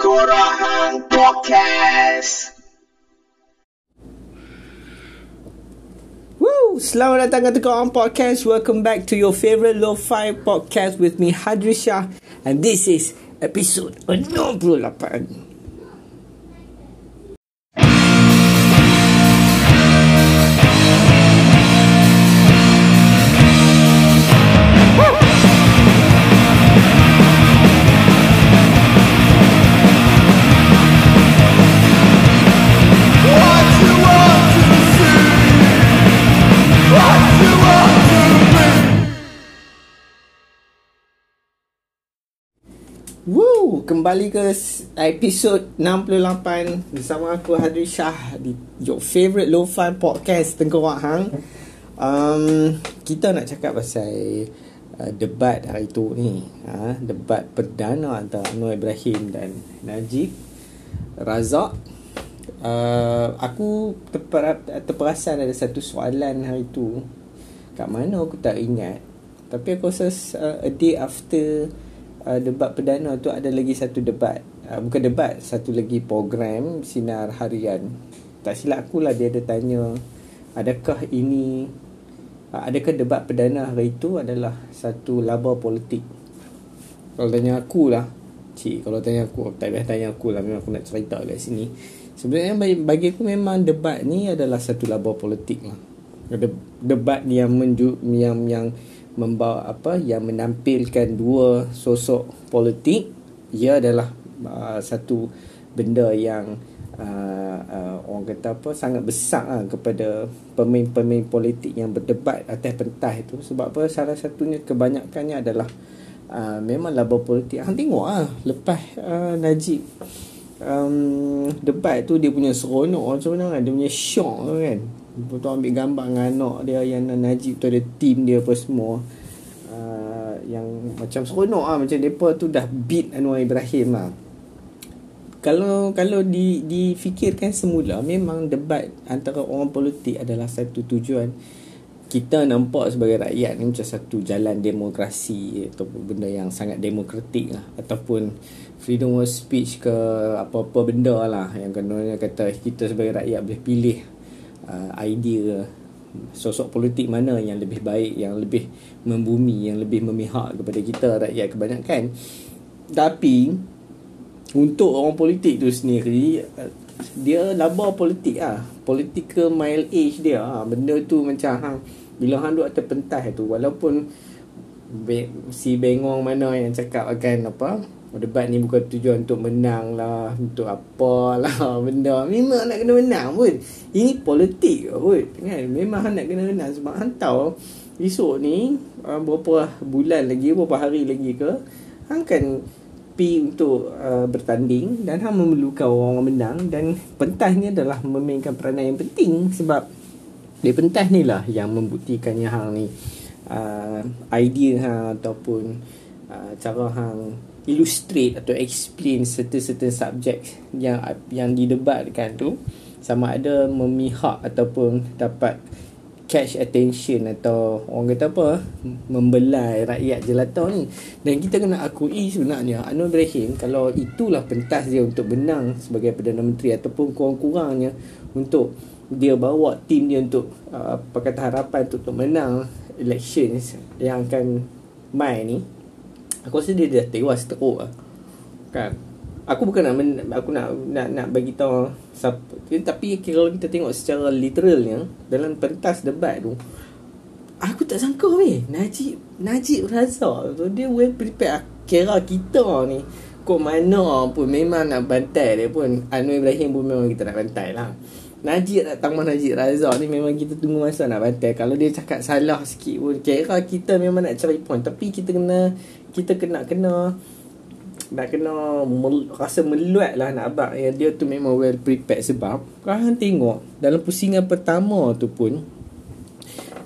Korang Podcast. Woo! Selamat datang ke On Podcast. Welcome back to your favorite Lo-Fi podcast with me, Hadri Shah. And this is episode 68. Woo! Kembali ke episod 68 bersama aku Hadri Shah di your favorite lo-fi podcast Tengkorak Hang. Um, kita nak cakap pasal uh, debat hari tu ni. Ha, debat perdana antara Anwar Ibrahim dan Najib Razak. Uh, aku terper, terperasan ada satu soalan hari tu. Kat mana aku tak ingat. Tapi aku rasa uh, a day after uh, debat perdana tu ada lagi satu debat. Uh, bukan debat, satu lagi program sinar harian. Tak silap aku lah dia ada tanya adakah ini uh, adakah debat perdana hari itu adalah satu laba politik. Kalau tanya aku lah, cik kalau tanya aku, tak payah tanya aku lah memang aku nak cerita kat sini. Sebenarnya bagi, bagi aku memang debat ni adalah satu laba politik lah. De- debat yang menju yang yang membawa apa yang menampilkan dua sosok politik. Ia adalah uh, satu benda yang uh, uh, orang kata apa sangat besar lah kepada pemain-pemain politik yang berdebat atas pentas itu. Sebab apa? Salah satunya kebanyakannya adalah uh, memang laba politik. Hang tengok ah lepas uh, Najib um, debat tu dia punya seronok kan dia punya tu kan Lepas tu ambil gambar dengan anak dia yang Najib tu ada team dia apa semua. Uh, yang macam seronok ah macam depa tu dah beat Anwar Ibrahim lah. Kalau kalau di difikirkan semula memang debat antara orang politik adalah satu tujuan. Kita nampak sebagai rakyat ni macam satu jalan demokrasi ataupun benda yang sangat demokratik lah. Ataupun freedom of speech ke apa-apa benda lah yang kena kata kita sebagai rakyat boleh pilih uh, idea sosok politik mana yang lebih baik yang lebih membumi yang lebih memihak kepada kita rakyat kebanyakan. Tapi untuk orang politik tu sendiri uh, dia laba politik ah political mile age dia ah benda tu macam hang bila hang duduk atas pentas tu walaupun si bengong mana yang cakap akan apa debat ni bukan tujuan untuk menang lah untuk apalah benda. Memang nak kena menang pun. Ini politik pun kan? Memang nak kena menang sebab hang tahu esok ni uh, berapa bulan lagi berapa hari lagi ke hang kan pi untuk uh, bertanding dan hang memerlukan orang menang dan pentas ni adalah memainkan peranan yang penting sebab di pentas ni lah yang membuktikan yang hang ni uh, idea hang ataupun uh, cara hang illustrate atau explain certain-certain subject yang yang didebatkan tu sama ada memihak ataupun dapat catch attention atau orang kata apa membelai rakyat jelata ni. Dan kita kena akui sebenarnya Anwar Ibrahim kalau itulah pentas dia untuk menang sebagai Perdana Menteri ataupun kurang-kurangnya untuk dia bawa tim dia untuk uh, Pakatan Harapan untuk, untuk menang elections yang akan mai ni aku rasa dia dah tewas teruk lah. Kan? Aku bukan nak men, aku nak nak nak bagi tahu siapa tapi kalau kita tengok secara literalnya dalam pentas debat tu aku tak sangka weh Najib Najib Razak tu dia well prepared. Kira kita ni kok mana pun memang nak bantai dia pun. Anwar Ibrahim pun memang kita nak bantai lah Najib datang mana Najib Razak ni memang kita tunggu masa nak bantai kalau dia cakap salah sikit pun kira kita memang nak cari point. Tapi kita kena kita kena kena nak kena mel, rasa meluat lah nak abang. Yang dia tu memang well prepared sebab kalau tengok. Dalam pusingan pertama tu pun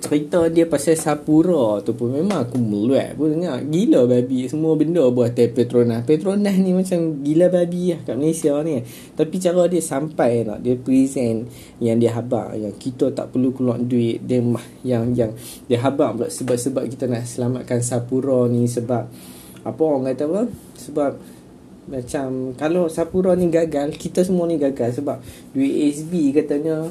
cerita dia pasal Sapura tu pun memang aku meluat pun dengar gila babi semua benda buat atas Petronas. Petronas ni macam gila babi lah kat Malaysia ni. Tapi cara dia sampai nak dia present yang dia habaq yang kita tak perlu keluar duit dia mah yang yang dia habaq pula sebab-sebab kita nak selamatkan Sapura ni. Sebab apa orang kata apa? Sebab Macam Kalau Sapura ni gagal Kita semua ni gagal. Sebab Duit ASB katanya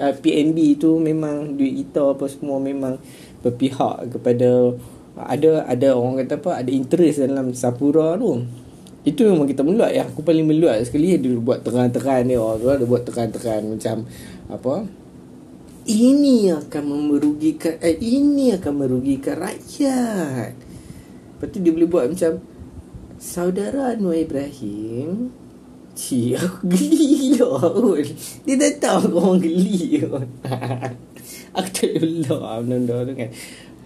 uh, PNB tu memang Duit kita apa semua Memang Berpihak kepada Ada Ada orang kata apa Ada interest dalam Sapura tu itu memang kita meluat ya. Aku paling meluat sekali dia buat terang-terang dia. Orang dia buat terang-terang macam apa? Ini akan merugikan eh, ini akan merugikan rakyat. Lepas tu dia boleh buat macam Saudara Anwar Ibrahim Cik aku geli gila pun Dia dah tahu orang geli Aku tak boleh lah benda tu kan.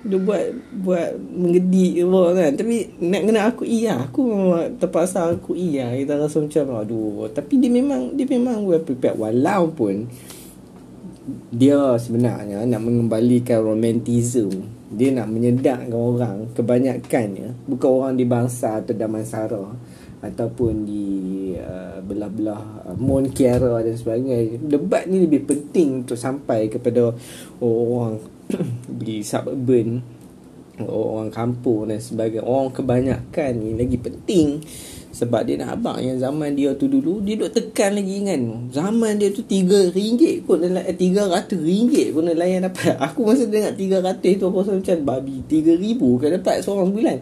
Dia buat buat mengedik apa kan. Tapi nak kena aku iya aku memang terpaksa aku iya kita rasa macam aduh. Tapi dia memang dia memang well prepared walaupun dia sebenarnya nak mengembalikan romantism. Dia nak menyedakkan orang kebanyakannya. Bukan orang di bangsa atau Damansara ataupun di uh, belah-belah uh, Mon Kiara dan sebagainya. Debat ni lebih penting untuk sampai kepada orang di suburban orang kampung dan sebagainya. Orang kebanyakan ni lagi penting sebab dia nak abang yang zaman dia tu dulu dia duk tekan lagi kan. Zaman dia tu 3 ringgit pun eh, 300 ringgit pun layan dapat. Aku masa dengar 300 tu aku rasa macam babi 3000 kan dapat seorang bulan.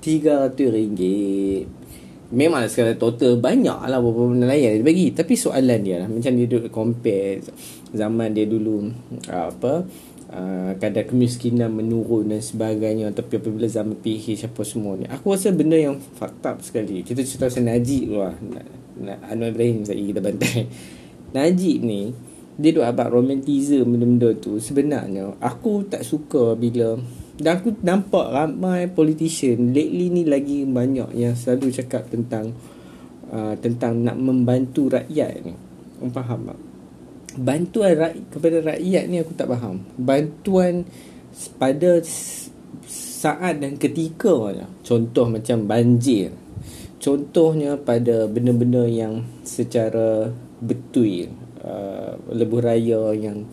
300 ringgit Memang sekarang total banyak lah beberapa nelayan dia bagi. Tapi soalan dia lah Macam dia duduk compare Zaman dia dulu Apa Uh, kadar kemiskinan menurun dan sebagainya. Tapi apabila zaman PH apa semua ni. Aku rasa benda yang fucked up sekali. Kita cerita pasal Najib tu lah. Anwar Ibrahim saya kita bantai. Najib ni dia duk abad romantism benda-benda tu. Sebenarnya aku tak suka bila dan aku nampak ramai politician lately ni lagi banyak yang selalu cakap tentang uh, tentang nak membantu rakyat ni faham tak bantuan rakyat kepada rakyat ni aku tak faham. Bantuan pada saat dan ketika lah. Contoh macam banjir. Contohnya pada benda-benda yang secara betul uh, lebuh raya yang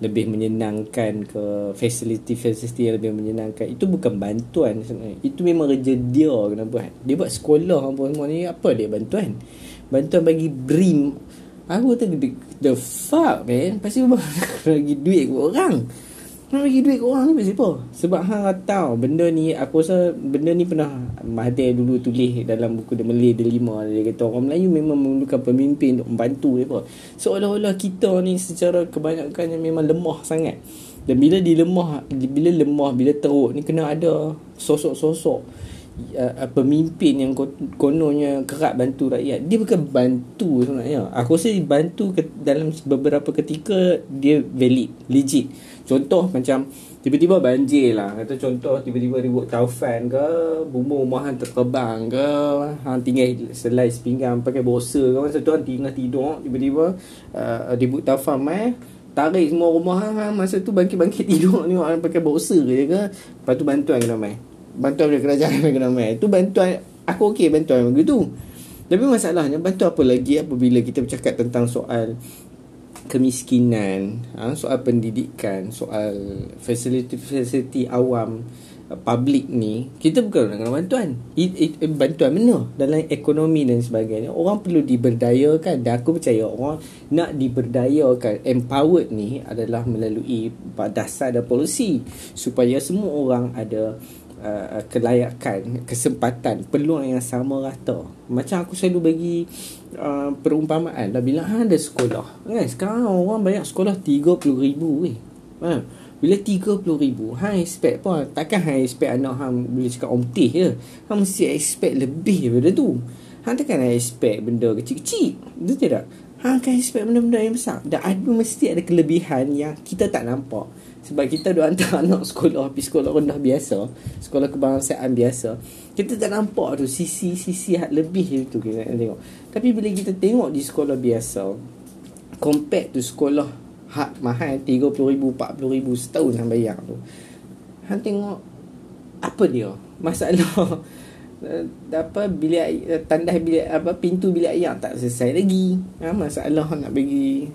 lebih menyenangkan ke facility-facility yang lebih menyenangkan. Itu bukan bantuan sebenarnya. Itu memang kerja dia kena buat. Dia buat sekolah apa semua ni apa dia bantuan? Bantuan bagi BRIM. Aku kata The fuck man. Pasti Bagi duit ke orang Nak bagi duit ke orang ni Pasti apa Sebab hang tahu Benda ni Aku rasa Benda ni pernah Mahathir dulu tulis Dalam buku The Malay The Lima. Dia kata orang Melayu Memang memerlukan pemimpin Untuk membantu dia Seolah-olah kita ni Secara kebanyakannya Memang lemah sangat. Dan bila dilemah Bila lemah Bila teruk ni Kena ada Sosok-sosok uh, pemimpin yang kononnya kerap bantu rakyat dia bukan bantu sebenarnya. Aku rasa bantu ke, dalam beberapa ketika dia valid legit. Contoh macam tiba-tiba banjir lah. Kata contoh tiba-tiba ribut taufan ke bumbu rumahan terkebang ke hang tinggal selai sepinggang pakai bosa ke masa tu hang tinggal tidur tiba-tiba uh, ribut taufan mai tarik semua rumah hang masa tu bangkit-bangkit tidur ni pakai bosa ke ke. Lepas tu bantuan kena mai bantuan dari kerajaan Ramai itu bantuan aku okey bantuan begitu tapi masalahnya bantuan apa lagi apabila kita bercakap tentang soal kemiskinan ha, soal pendidikan soal fasiliti-fasiliti awam public ni kita bukan nak bantuan. It, it, bantuan mana? Dalam ekonomi dan sebagainya. Orang perlu diberdayakan. Dan aku percaya orang nak diberdayakan. Empowered ni adalah melalui dasar dan polisi supaya semua orang ada uh, kelayakan, kesempatan, peluang yang sama rata. Macam aku selalu bagi uh, perumpamaan lah bila ada sekolah. Kan sekarang orang banyak sekolah 30,000 weh. Ha. Bila 30,000, hang expect apa? Takkan hang expect anak hang boleh cakap omtih je. Hang mesti expect lebih daripada tu. Hang takkan expect benda kecil-kecil. Betul tidak? Hang akan expect benda-benda yang besar. Dan ada mesti ada kelebihan yang kita tak nampak. Sebab kita dah hantar anak sekolah Pergi sekolah rendah biasa Sekolah kebangsaan biasa Kita tak nampak tu Sisi-sisi lebih tu kita tengok. Tapi bila kita tengok di sekolah biasa Compare tu sekolah Hak mahal RM30,000 RM40,000 setahun yang bayar tu Han tengok Apa dia? Masalah apa bilik tandas bilik apa pintu bilik air tak selesai lagi. Ha, masalah nak bagi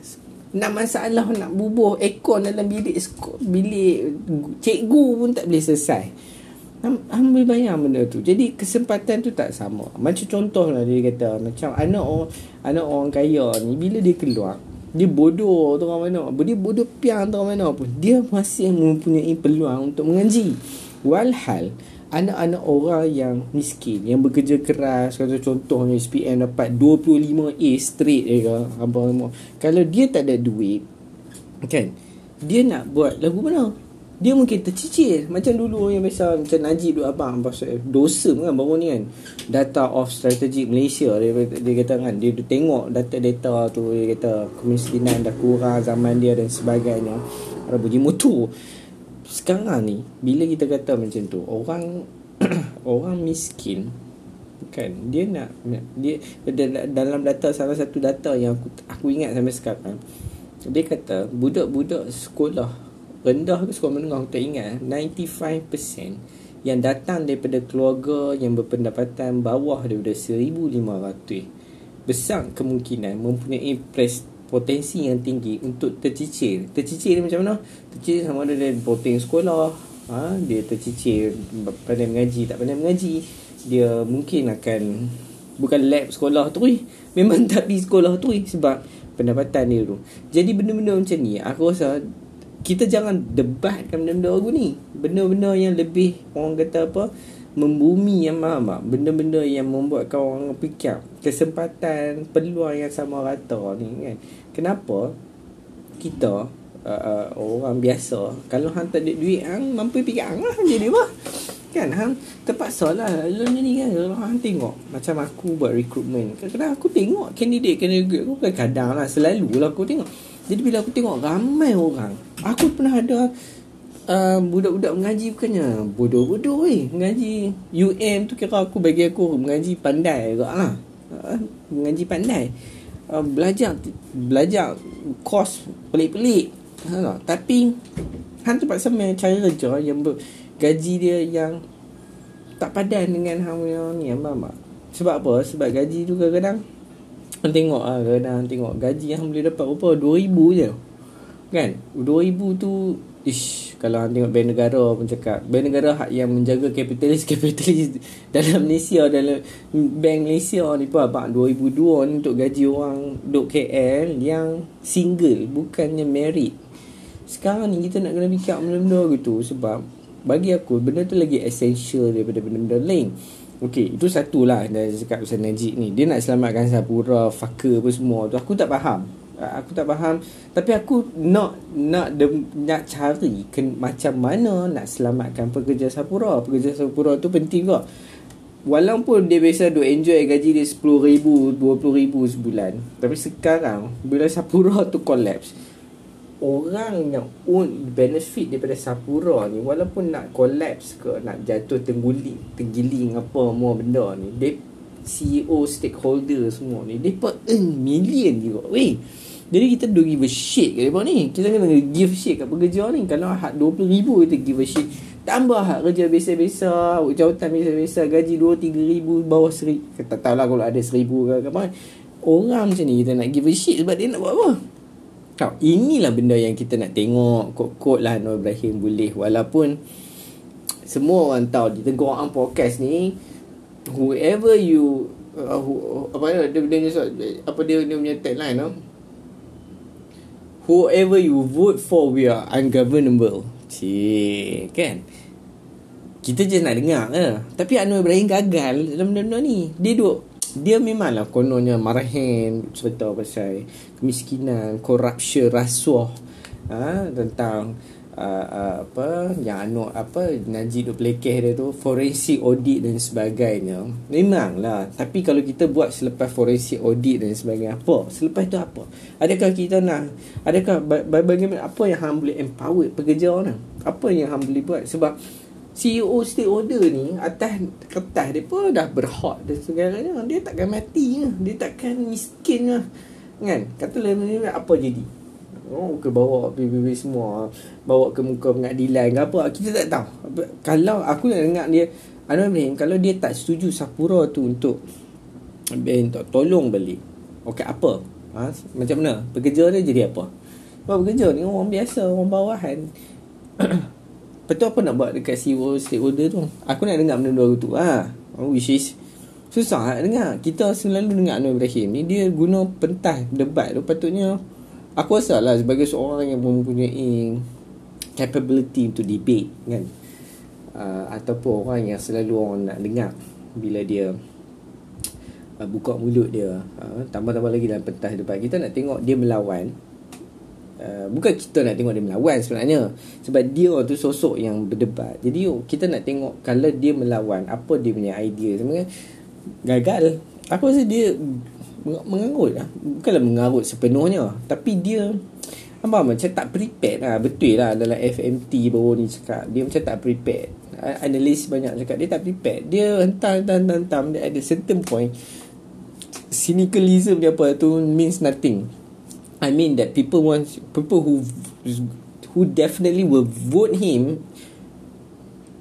nak masalah nak bubuh aircon dalam bilik bilik cikgu pun tak boleh selesai. Boleh bayang benda tu. Jadi kesempatan tu tak sama. Macam contoh lah dia kata. Macam anak orang, anak orang kaya ni bila dia keluar. Dia bodoh tu orang mana. Dia bodoh piang tu orang mana pun. Dia masih mempunyai peluang untuk mengaji. Walhal anak-anak orang yang miskin yang bekerja keras kata contohnya SPM dapat 25A straight je ke apa kalau dia tak ada duit kan dia nak buat lagu mana dia mungkin tercicir. Macam dulu yang biasa macam Najib duk abang pasal dosa kan baru ni kan. Data of strategic Malaysia dia, dia kata kan dia tengok data-data tu dia kata kemiskinan dah kurang zaman dia dan sebagainya. Ada bunyi motor sekarang ni bila kita kata macam tu orang orang miskin kan dia nak dia dalam data salah satu data yang aku aku ingat sampai sekarang dia kata budak-budak sekolah rendah ke sekolah menengah aku tak ingat 95% yang datang daripada keluarga yang berpendapatan bawah daripada 1500 besar kemungkinan mempunyai pres, potensi yang tinggi untuk tercicir. Tercicir ni macam mana? Tercicir sama ada dia poteng sekolah, ha? dia tercicir pandai mengaji, tak pandai mengaji. Dia mungkin akan bukan lab sekolah tu memang tak pergi sekolah tu sebab pendapatan dia tu. Jadi benda-benda macam ni aku rasa kita jangan debatkan benda-benda aku ni. Benda-benda yang lebih orang kata apa? Membumi yang mama benda-benda yang membuat kau orang fikir kesempatan peluang yang sama rata ni kan? Kenapa kita uh, uh, orang biasa kalau hang tak ada duit hang mampu fikir hang lah jadi apa? Kan? Hang terpaksa lah lalu ni kan? Kalau hang tengok macam aku buat recruitment kadang-kadang aku tengok candidate candidate aku kadang-kadang lah selalu lah aku tengok. Jadi bila aku tengok ramai orang aku pernah ada uh, budak-budak mengaji bukannya bodoh-bodoh eh mengaji UM tu kira aku bagi aku mengaji pandai juga lah uh, mengaji pandai uh, belajar belajar kos pelik-pelik uh, tapi Han terpaksa main cara kerja yang ber, gaji dia yang tak padan dengan hang yang ni tak? Sebab apa? Sebab gaji tu kadang-kadang Hang tengok ah kadang tengok gaji yang boleh dapat berapa 2000 je. Kan? 2000 tu ish kalau anda tengok bank negara pun cakap bank negara hak yang menjaga kapitalis kapitalis dalam Malaysia dalam bank Malaysia ni pun abang 2002 ni untuk gaji orang duk KL yang single bukannya married sekarang ni kita nak kena fikir benda-benda gitu sebab bagi aku benda tu lagi essential daripada benda-benda lain Okey, itu satulah dia cakap pasal Najib ni. Dia nak selamatkan Sapura, Fakir apa semua tu. Aku tak faham. Aku tak faham. Tapi aku nak nak de, nak cari ke, macam mana nak selamatkan pekerja Sapura. Pekerja Sapura tu penting kok. Walaupun dia biasa duk enjoy gaji dia RM10,000 RM20,000 sebulan. Tapi sekarang bila Sapura tu collapse orang yang own benefit daripada Sapura ni walaupun nak collapse ke nak jatuh tengguling tergiling apa semua benda ni dia CEO stakeholder semua ni Mereka earn million juga Weh. Jadi kita don't give a shit kat mereka ni. Kita kena give shit kat pekerja ni. Kalau hak RM20,000 kita give a shit. Tambah hak kerja biasa-biasa Jawatan biasa-biasa Gaji RM2-3,000 Bawah RM1,000 Tak tahulah kalau ada RM1,000 ke apa. Orang macam ni kita nak give a shit Sebab dia nak buat apa? Kau, inilah benda yang kita nak tengok. Kod-kod lah Noor Ibrahim boleh. Walaupun Semua orang tahu Di Tegur Ang Podcast ni Whoever you uh, who, apa dia, dia, dia, apa dia, dia punya tagline no? whoever you vote for we are ungovernable. Cik kan? Kita je nak dengar ke? Tapi Anwar Ibrahim gagal dalam benda-benda ni. Dia duk dia memanglah kononnya marahin serta pasal kemiskinan corruption rasuah ha, tentang uh, uh, apa yang anu apa Najib duk pelekeh dia tu forensic audit dan sebagainya. Memanglah tapi kalau kita buat selepas forensic audit dan sebagainya apa? Selepas tu apa? Adakah kita nak adakah bagaimana apa yang hang boleh empower pekerja orang? Apa yang hang boleh buat? Sebab CEO stakeholder ni atas kertas dia pun dah berhak dan segalanya. Dia takkan mati dia takkan miskin lah kan? Kata lain apa jadi Oh, ke bawa PBB semua Bawa ke muka pengadilan ke apa Kita tak tahu. Kalau aku nak dengar dia Anwar Ibrahim Kalau dia tak setuju Sapura tu untuk Untuk tolong balik Okey apa? Ha? Macam mana? Pekerja dia jadi apa? Sebab pekerja ni orang biasa Orang bawahan. Lepas tu apa nak buat dekat CEO stakeholder tu? Aku nak dengar benda dua tu ha. Which is Susah nak dengar. Kita selalu dengar Anwar Ibrahim ni Dia guna pentas debat. Tu Patutnya Aku rasa lah sebagai seorang yang mempunyai Capability to debate kan uh, Ataupun orang yang selalu orang nak dengar Bila dia uh, Buka mulut dia uh, Tambah-tambah lagi dalam pentas debat Kita nak tengok dia melawan Uh, bukan kita nak tengok dia melawan sebenarnya sebab dia tu sosok yang berdebat. Jadi kita nak tengok kalau dia melawan apa dia punya idea sebenarnya. Gagal. Aku rasa dia mengarut lah. Bukanlah mengarut sepenuhnya. Tapi dia apa macam tak prepared lah. Betul lah dalam FMT baru ni cakap dia macam tak prepared. Analis banyak cakap dia tak prepared. Dia hentam hentam hentam, hentam. Dia ada certain point. Cynicalism dia apa tu means nothing. I mean that people want people who who definitely will vote him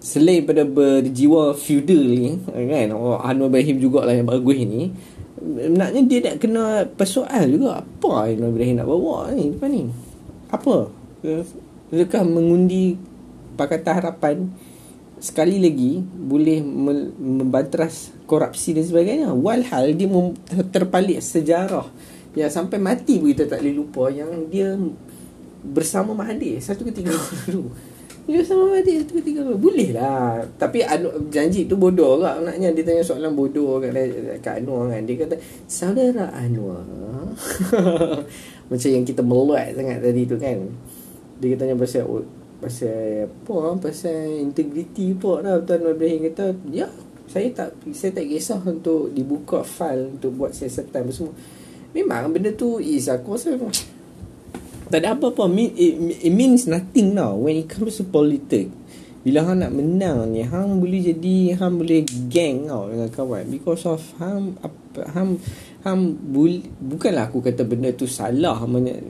selain pada berjiwa feudal ni kan? Oh Anwar Ibrahim jugalah yang bagus ni naknya dia nak kena persoal juga. Apa Anwar Ibrahim nak bawa ni depan ni? Apa? Adakah mengundi Pakatan Harapan sekali lagi boleh membanteras korupsi dan sebagainya? Walhal dia terpalit sejarah. Ya sampai mati pun kita tak boleh lupa Yang dia bersama Mahathir Satu ketika dulu Dia bersama Mahathir satu ketika dulu Boleh lah. Tapi anu, janji tu bodoh kak Naknya dia tanya soalan bodoh kat, kat Anwar kan. Dia kata Saudara Anwar Macam yang kita meluat sangat tadi tu kan. Dia tanya pasal Pasal apa? Pasal integriti apa lah Tuan Ibrahim kata? Ya saya tak saya tak kisah untuk dibuka file untuk buat siasatan semua. Memang benda tu is aku rasa tak ada apa-apa. It, it means nothing now when it comes to politics bila hang nak menang ni hang boleh jadi hang boleh gang tau dengan kawan. Because of hang hang hang bul, bukanlah aku kata benda tu salah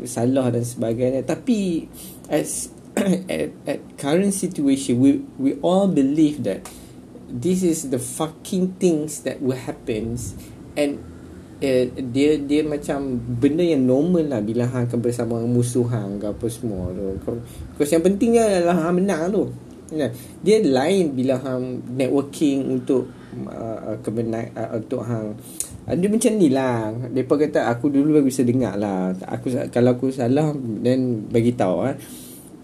salah dan sebagainya. Tapi as at, at current situation we we all believe that this is the fucking things that will happens. And eh, dia dia macam benda yang normal lah bila hang akan bersama musuh hang ke apa semua tu. Kau yang pentingnya adalah hang menang tu. Ya. Dia lain bila hang networking untuk uh, kebenar uh, untuk hang uh, dia macam ni lah Mereka kata aku dulu baru bisa dengar lah aku, Kalau aku salah Then bagi tahu eh.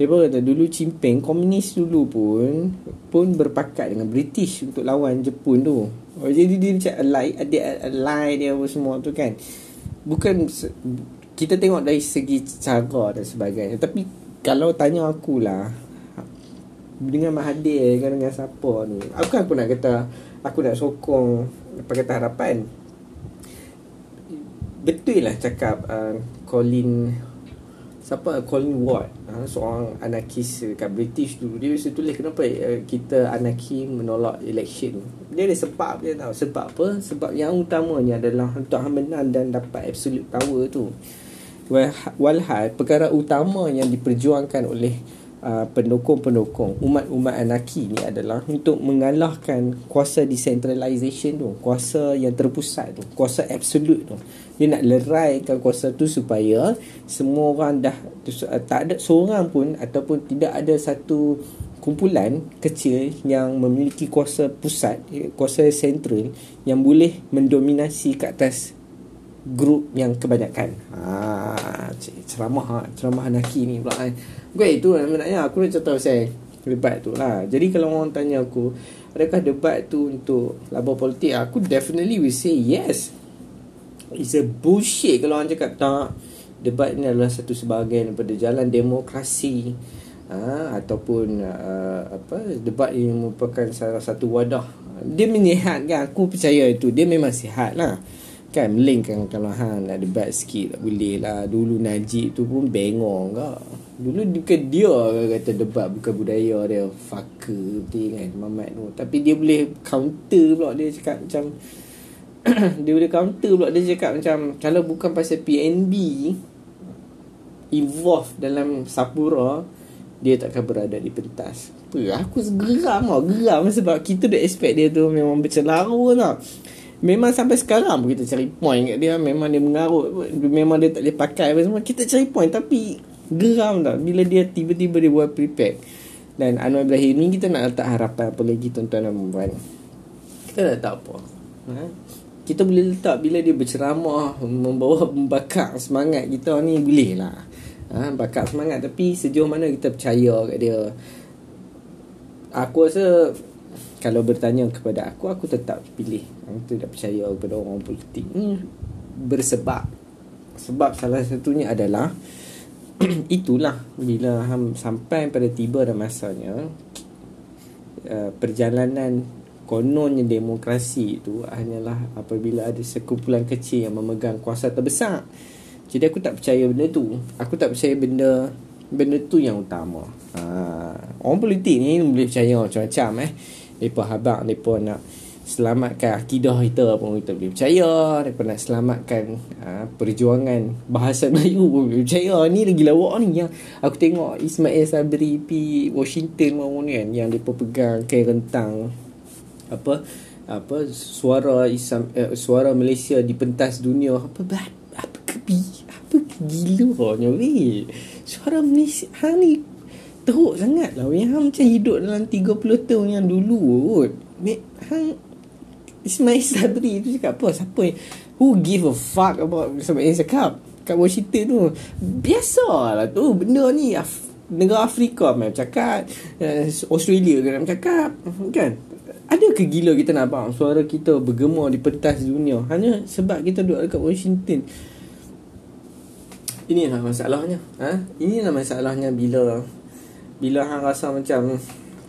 Mereka kata dulu Cimpeng Komunis dulu pun Pun berpakat dengan British Untuk lawan Jepun tu Oh, jadi dia macam ally, dia ally dia apa semua tu kan. Bukan kita tengok dari segi cara dan sebagainya. Tapi kalau tanya aku lah dengan Mahathir kan dengan siapa ni. Aku kan aku nak kata aku nak sokong apa kata harapan. Betul lah cakap uh, Colin siapa Colin Ward? Ha, seorang anarkis kat British dulu dia biasa tulis kenapa uh, kita anarki menolak election. Dia ada sebab dia tahu. Sebab apa? Sebab yang utamanya adalah untuk menang dan dapat absolute power tu. Walhal perkara utama yang diperjuangkan oleh uh, pendukung-pendukung. Umat-umat anarki ni adalah untuk mengalahkan kuasa decentralization tu kuasa yang terpusat tu kuasa absolute tu. Dia nak leraikan kuasa tu supaya semua orang dah uh, tak ada seorang pun ataupun tidak ada satu kumpulan kecil yang memiliki kuasa pusat kuasa sentral yang boleh mendominasi ke atas grup yang kebanyakan ha, ceramah ha, ceramah anarki ni pula kan Okay, itu sebenarnya aku nak cerita pasal debat tu lah. Jadi kalau orang tanya aku, adakah debat tu untuk labur politik? Aku definitely will say yes. It's a bullshit kalau orang cakap tak. Debat ni adalah satu sebahagian daripada jalan demokrasi. Ha, ataupun uh, apa debat ini merupakan salah satu wadah dia menyihatkan aku percaya itu dia memang sihat lah kan melingkan kalau hang nak debat sikit tak boleh lah. Dulu Najib tu pun bengong kak Dulu bukan dia kata debat bukan budaya dia. Fucker betul kan Mamat tu. Tapi dia boleh counter pula Dia cakap macam Dia boleh counter pula Dia cakap macam Kalau bukan pasal PNB Involve dalam Sapura Dia takkan berada di pentas. Apa Aku geram tau. Geram sebab kita dah expect dia tu Memang bercelaru tau Memang sampai sekarang pun kita cari point kat dia Memang dia mengarut Memang dia tak boleh pakai apa semua. Kita cari point Tapi geram tak bila dia tiba-tiba dia buat prepare Dan Anwar Ibrahim ni kita nak letak harapan apa lagi tuan-tuan dan puan Kita nak letak apa? Ha? Kita boleh letak bila dia berceramah Membawa membakar semangat kita ni boleh lah. Ha? Bakar semangat. Tapi sejauh mana kita percaya kat dia? Aku rasa kalau bertanya kepada aku aku tetap pilih. Aku tidak percaya kepada orang politik ni bersebab. Sebab salah satunya adalah itulah bila ham sampai pada tiba dan masanya uh, perjalanan kononnya demokrasi itu hanyalah apabila ada sekumpulan kecil yang memegang kuasa terbesar. Jadi aku tak percaya benda tu. Aku tak percaya benda benda tu yang utama. Ha, orang politik ni boleh percaya macam-macam eh mereka habak Mereka nak Selamatkan akidah kita pun Kita boleh percaya Mereka nak selamatkan uh, Perjuangan Bahasa Melayu pun boleh percaya. Ni lagi lawak ni. Yang Aku tengok Ismail Sabri Pi Washington pun kan Yang mereka pegang Kain rentang Apa apa suara Islam eh, suara Malaysia di pentas dunia. Apa apa kebi apa gila ni suara Malaysia ha ni teruk sangat lah Yang hang macam hidup dalam 30 tahun yang dulu kot. Hang Ismail Sabri tu cakap apa Siapa yang Who give a fuck about Sampai yang cakap Kat Washington tu. Biasalah tu Benda ni Af- Negara Afrika Macam cakap uh, Australia kan Macam cakap Kan? Ada ke gila kita nak bang Suara kita bergema di pentas dunia? Hanya sebab kita duduk dekat Washington. Inilah masalahnya ha? Inilah masalahnya bila bila hang rasa macam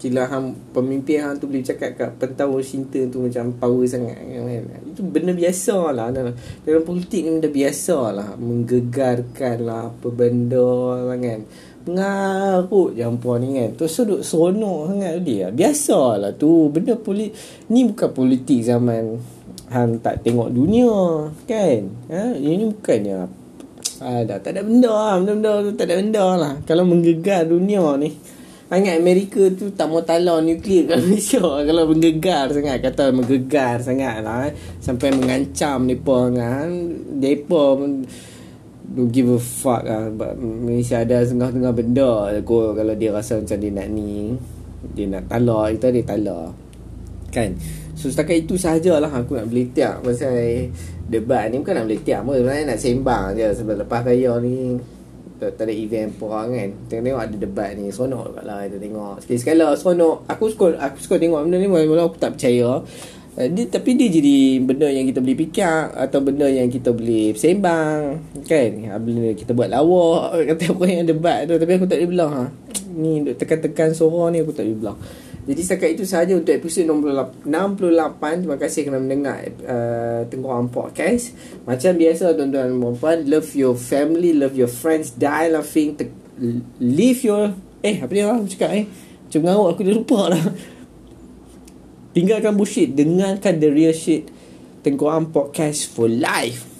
Kila hang pemimpin hang tu boleh cakap kat pentas Washington tu macam power sangat kan? Itu benda biasa lah dalam, dalam politik ni benda biasa lah. Menggegarkan lah apa benda lah kan. Mengarut jampuan ni kan. Tu sudut seronok sangat dia Biasa lah tu. Benda politik Ni bukan politik zaman Hang tak tengok dunia Kan. Ha? Ini bukannya ada tak ada benda lah Benda-benda tu tak ada benda lah. Kalau menggegar dunia ni Ingat Amerika tu tak mau talar nuklear kat Malaysia. Kalau menggegar sangat Kata menggegar sangat lah eh. Sampai mengancam mereka kan. Mereka Don't give a fuck lah. Malaysia ada setengah-tengah benda Kalau dia rasa macam dia nak ni Dia nak talar Kita dia talar Kan? So setakat itu sahajalah Aku nak beli tiap Pasal debat ni bukan nak meletiak pun sebenarnya nak sembang je. Sebab lepas raya ni tak, tak ada event apa kan. Tengok tengok ada debat ni seronok juga lah kita tengok. Sekali-sekala seronok. Aku suka aku suka tengok benda ni walaupun aku tak percaya. Uh, dia, tapi dia jadi benda yang kita boleh fikir atau benda yang kita boleh sembang kan? Ha, bila kita buat lawak kata apa yang debat tu. Tapi aku tak boleh belah ha. ni tekan-tekan suara ni aku tak boleh belah jadi setakat itu sahaja untuk episod 68. Terima kasih kerana mendengar uh, Tengkorak Podcast. Macam biasa tuan-tuan dan puan love your family, love your friends, die laughing, te- live your eh apa dia orang cakap eh. Macam mengarut aku dah lupa dah. Tinggalkan bullshit, dengarkan the real shit. Tengkorak Podcast for life.